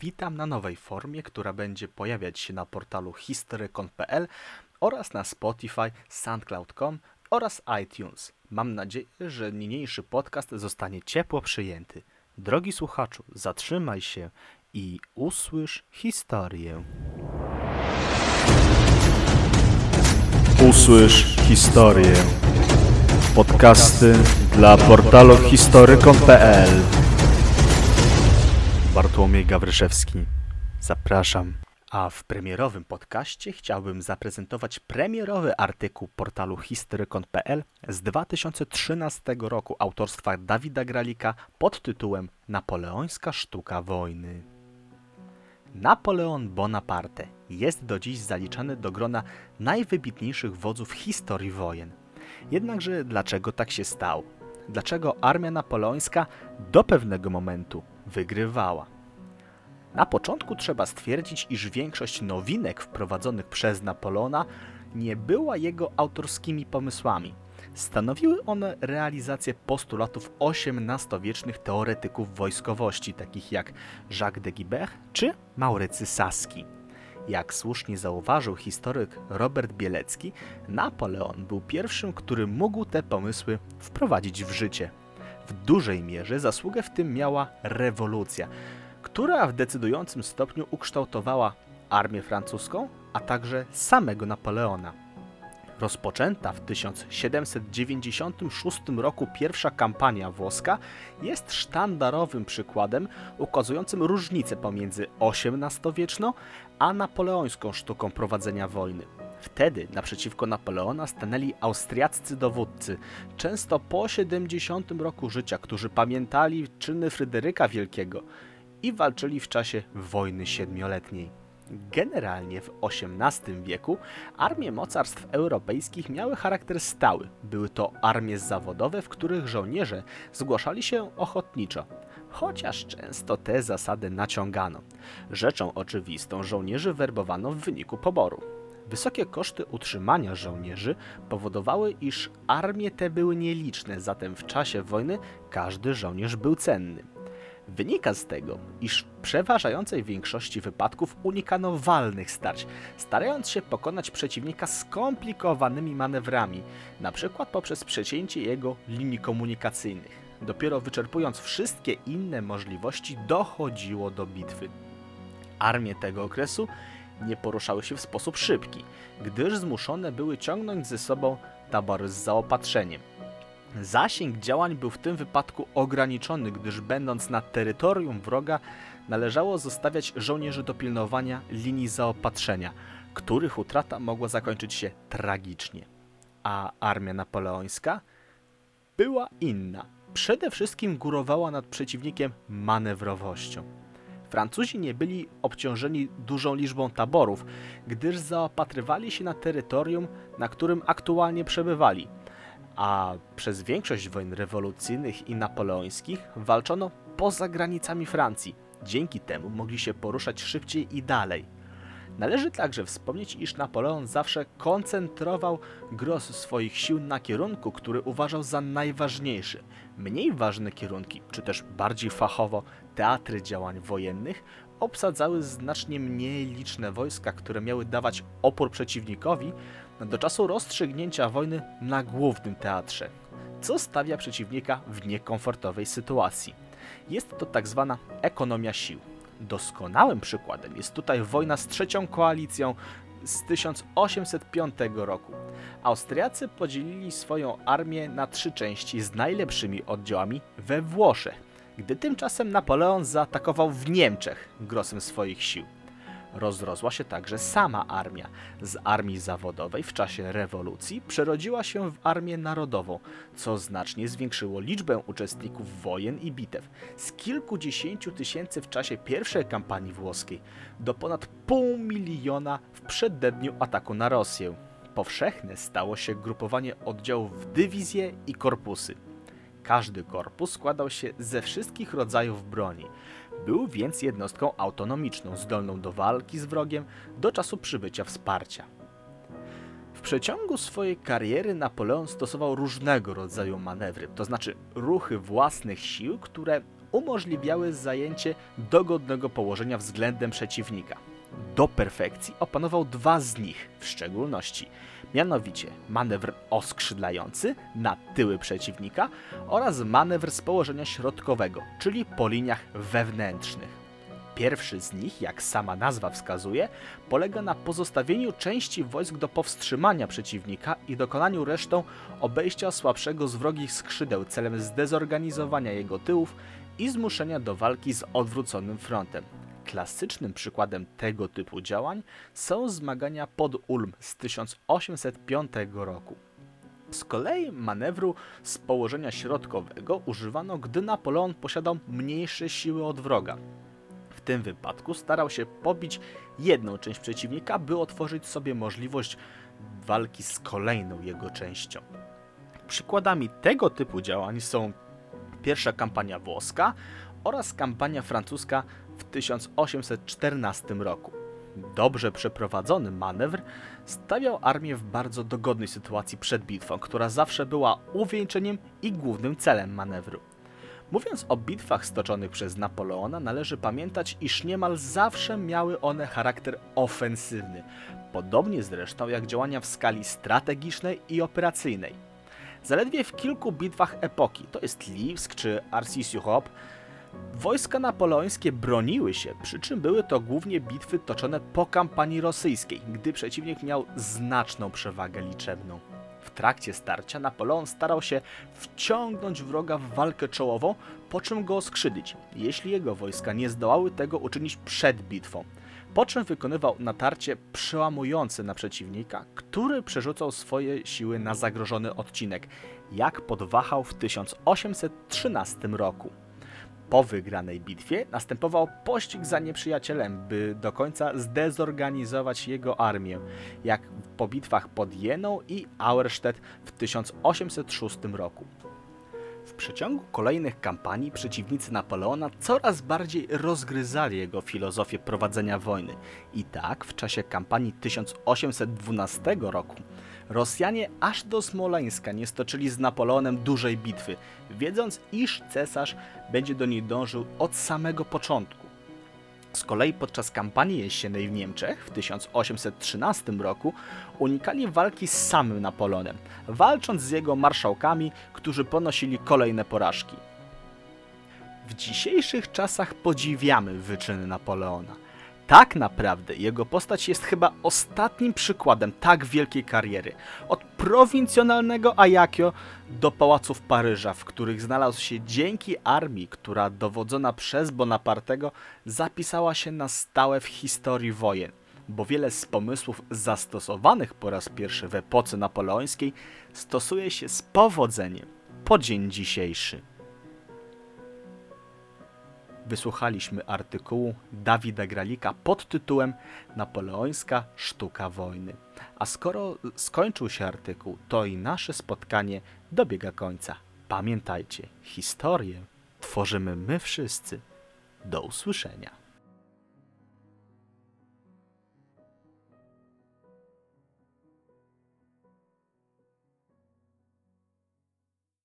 Witam na nowej formie, która będzie pojawiać się na portalu history.pl oraz na Spotify, SoundCloud.com oraz iTunes. Mam nadzieję, że niniejszy podcast zostanie ciepło przyjęty. Drogi słuchaczu, zatrzymaj się i usłysz historię. Usłysz historię. Podcasty dla portalu historykom.pl Bartłomiej Gawryszewski. Zapraszam. A w premierowym podcaście chciałbym zaprezentować premierowy artykuł portalu historykon.pl z 2013 roku autorstwa Dawida Gralika pod tytułem Napoleońska sztuka wojny. Napoleon Bonaparte jest do dziś zaliczany do grona najwybitniejszych wodzów historii wojen. Jednakże dlaczego tak się stało? Dlaczego armia napoleońska do pewnego momentu wygrywała? Na początku trzeba stwierdzić, iż większość nowinek wprowadzonych przez Napoleona nie była jego autorskimi pomysłami. Stanowiły one realizację postulatów XVIII-wiecznych teoretyków wojskowości, takich jak Jacques de Guibert czy Maurycy Saski. Jak słusznie zauważył historyk Robert Bielecki, Napoleon był pierwszym, który mógł te pomysły wprowadzić w życie. W dużej mierze zasługę w tym miała rewolucja, która w decydującym stopniu ukształtowała armię francuską, a także samego Napoleona. Rozpoczęta w 1796 roku pierwsza kampania włoska jest sztandarowym przykładem ukazującym różnicę pomiędzy XVIII-wieczną a napoleońską sztuką prowadzenia wojny. Wtedy naprzeciwko Napoleona stanęli austriaccy dowódcy, często po 70 roku życia, którzy pamiętali czyny Fryderyka Wielkiego i walczyli w czasie wojny siedmioletniej. Generalnie w XVIII wieku armie mocarstw europejskich miały charakter stały. Były to armie zawodowe, w których żołnierze zgłaszali się ochotniczo, chociaż często te zasady naciągano. Rzeczą oczywistą żołnierzy werbowano w wyniku poboru. Wysokie koszty utrzymania żołnierzy powodowały, iż armie te były nieliczne, zatem w czasie wojny każdy żołnierz był cenny. Wynika z tego, iż w przeważającej większości wypadków unikano walnych starć, starając się pokonać przeciwnika skomplikowanymi manewrami, np. poprzez przecięcie jego linii komunikacyjnych. Dopiero wyczerpując wszystkie inne możliwości, dochodziło do bitwy. Armie tego okresu nie poruszały się w sposób szybki, gdyż zmuszone były ciągnąć ze sobą tabory z zaopatrzeniem. Zasięg działań był w tym wypadku ograniczony, gdyż będąc na terytorium wroga należało zostawiać żołnierzy do pilnowania linii zaopatrzenia, których utrata mogła zakończyć się tragicznie. A armia napoleońska była inna. Przede wszystkim górowała nad przeciwnikiem manewrowością. Francuzi nie byli obciążeni dużą liczbą taborów, gdyż zaopatrywali się na terytorium, na którym aktualnie przebywali – a przez większość wojen rewolucyjnych i napoleońskich walczono poza granicami Francji. Dzięki temu mogli się poruszać szybciej i dalej. Należy także wspomnieć, iż Napoleon zawsze koncentrował gros swoich sił na kierunku, który uważał za najważniejszy. Mniej ważne kierunki, czy też bardziej fachowo teatry działań wojennych, obsadzały znacznie mniej liczne wojska, które miały dawać opór przeciwnikowi, do czasu rozstrzygnięcia wojny na głównym teatrze, co stawia przeciwnika w niekomfortowej sytuacji. Jest to tak zwana ekonomia sił. Doskonałym przykładem jest tutaj wojna z trzecią koalicją z 1805 roku. Austriacy podzielili swoją armię na trzy części z najlepszymi oddziałami we Włoszech, gdy tymczasem Napoleon zaatakował w Niemczech grosem swoich sił. Rozrosła się także sama armia. Z armii zawodowej w czasie rewolucji przerodziła się w armię narodową, co znacznie zwiększyło liczbę uczestników wojen i bitew z kilkudziesięciu tysięcy w czasie pierwszej kampanii włoskiej do ponad pół miliona w przededniu ataku na Rosję. Powszechne stało się grupowanie oddziałów w dywizje i korpusy. Każdy korpus składał się ze wszystkich rodzajów broni. Był więc jednostką autonomiczną, zdolną do walki z wrogiem do czasu przybycia wsparcia. W przeciągu swojej kariery Napoleon stosował różnego rodzaju manewry, to znaczy ruchy własnych sił, które umożliwiały zajęcie dogodnego położenia względem przeciwnika. Do perfekcji opanował dwa z nich w szczególności, mianowicie manewr oskrzydlający na tyły przeciwnika oraz manewr z położenia środkowego, czyli po liniach wewnętrznych. Pierwszy z nich, jak sama nazwa wskazuje, polega na pozostawieniu części wojsk do powstrzymania przeciwnika i dokonaniu resztą obejścia słabszego z wrogich skrzydeł celem zdezorganizowania jego tyłów i zmuszenia do walki z odwróconym frontem. Klasycznym przykładem tego typu działań są zmagania pod Ulm z 1805 roku. Z kolei manewru z położenia środkowego używano, gdy Napoleon posiadał mniejsze siły od wroga. W tym wypadku starał się pobić jedną część przeciwnika, by otworzyć sobie możliwość walki z kolejną jego częścią. Przykładami tego typu działań są pierwsza kampania włoska oraz kampania francuska w 1814 roku. Dobrze przeprowadzony manewr stawiał armię w bardzo dogodnej sytuacji przed bitwą, która zawsze była uwieńczeniem i głównym celem manewru. Mówiąc o bitwach stoczonych przez Napoleona, należy pamiętać, iż niemal zawsze miały one charakter ofensywny, podobnie zresztą jak działania w skali strategicznej i operacyjnej. Zaledwie w kilku bitwach epoki, to jest Lipsk czy Arcis-sur-Aube, wojska napoleońskie broniły się, przy czym były to głównie bitwy toczone po kampanii rosyjskiej, gdy przeciwnik miał znaczną przewagę liczebną. W trakcie starcia Napoleon starał się wciągnąć wroga w walkę czołową, po czym go oskrzydlić, jeśli jego wojska nie zdołały tego uczynić przed bitwą. Po czym wykonywał natarcie przełamujące na przeciwnika, który przerzucał swoje siły na zagrożony odcinek, jak pod Wachau w 1813 roku. Po wygranej bitwie następował pościg za nieprzyjacielem, by do końca zdezorganizować jego armię, jak po bitwach pod Jeną i Auerstedt w 1806 roku. W przeciągu kolejnych kampanii przeciwnicy Napoleona coraz bardziej rozgryzali jego filozofię prowadzenia wojny. I tak w czasie kampanii 1812 roku Rosjanie aż do Smoleńska nie stoczyli z Napoleonem dużej bitwy, wiedząc iż cesarz będzie do niej dążył od samego początku. Z kolei podczas kampanii jesiennej w Niemczech w 1813 roku unikali walki z samym Napoleonem, walcząc z jego marszałkami, którzy ponosili kolejne porażki. W dzisiejszych czasach podziwiamy wyczyny Napoleona. Tak naprawdę jego postać jest chyba ostatnim przykładem tak wielkiej kariery. Od prowincjonalnego Ajaccio do pałaców Paryża, w których znalazł się dzięki armii, która dowodzona przez Bonapartego zapisała się na stałe w historii wojen, bo wiele z pomysłów zastosowanych po raz pierwszy w epoce napoleońskiej stosuje się z powodzeniem po dzień dzisiejszy. Wysłuchaliśmy artykułu Dawida Gralika pod tytułem Napoleońska sztuka wojny. A skoro skończył się artykuł, to i nasze spotkanie dobiega końca. Pamiętajcie, historię tworzymy my wszyscy. Do usłyszenia.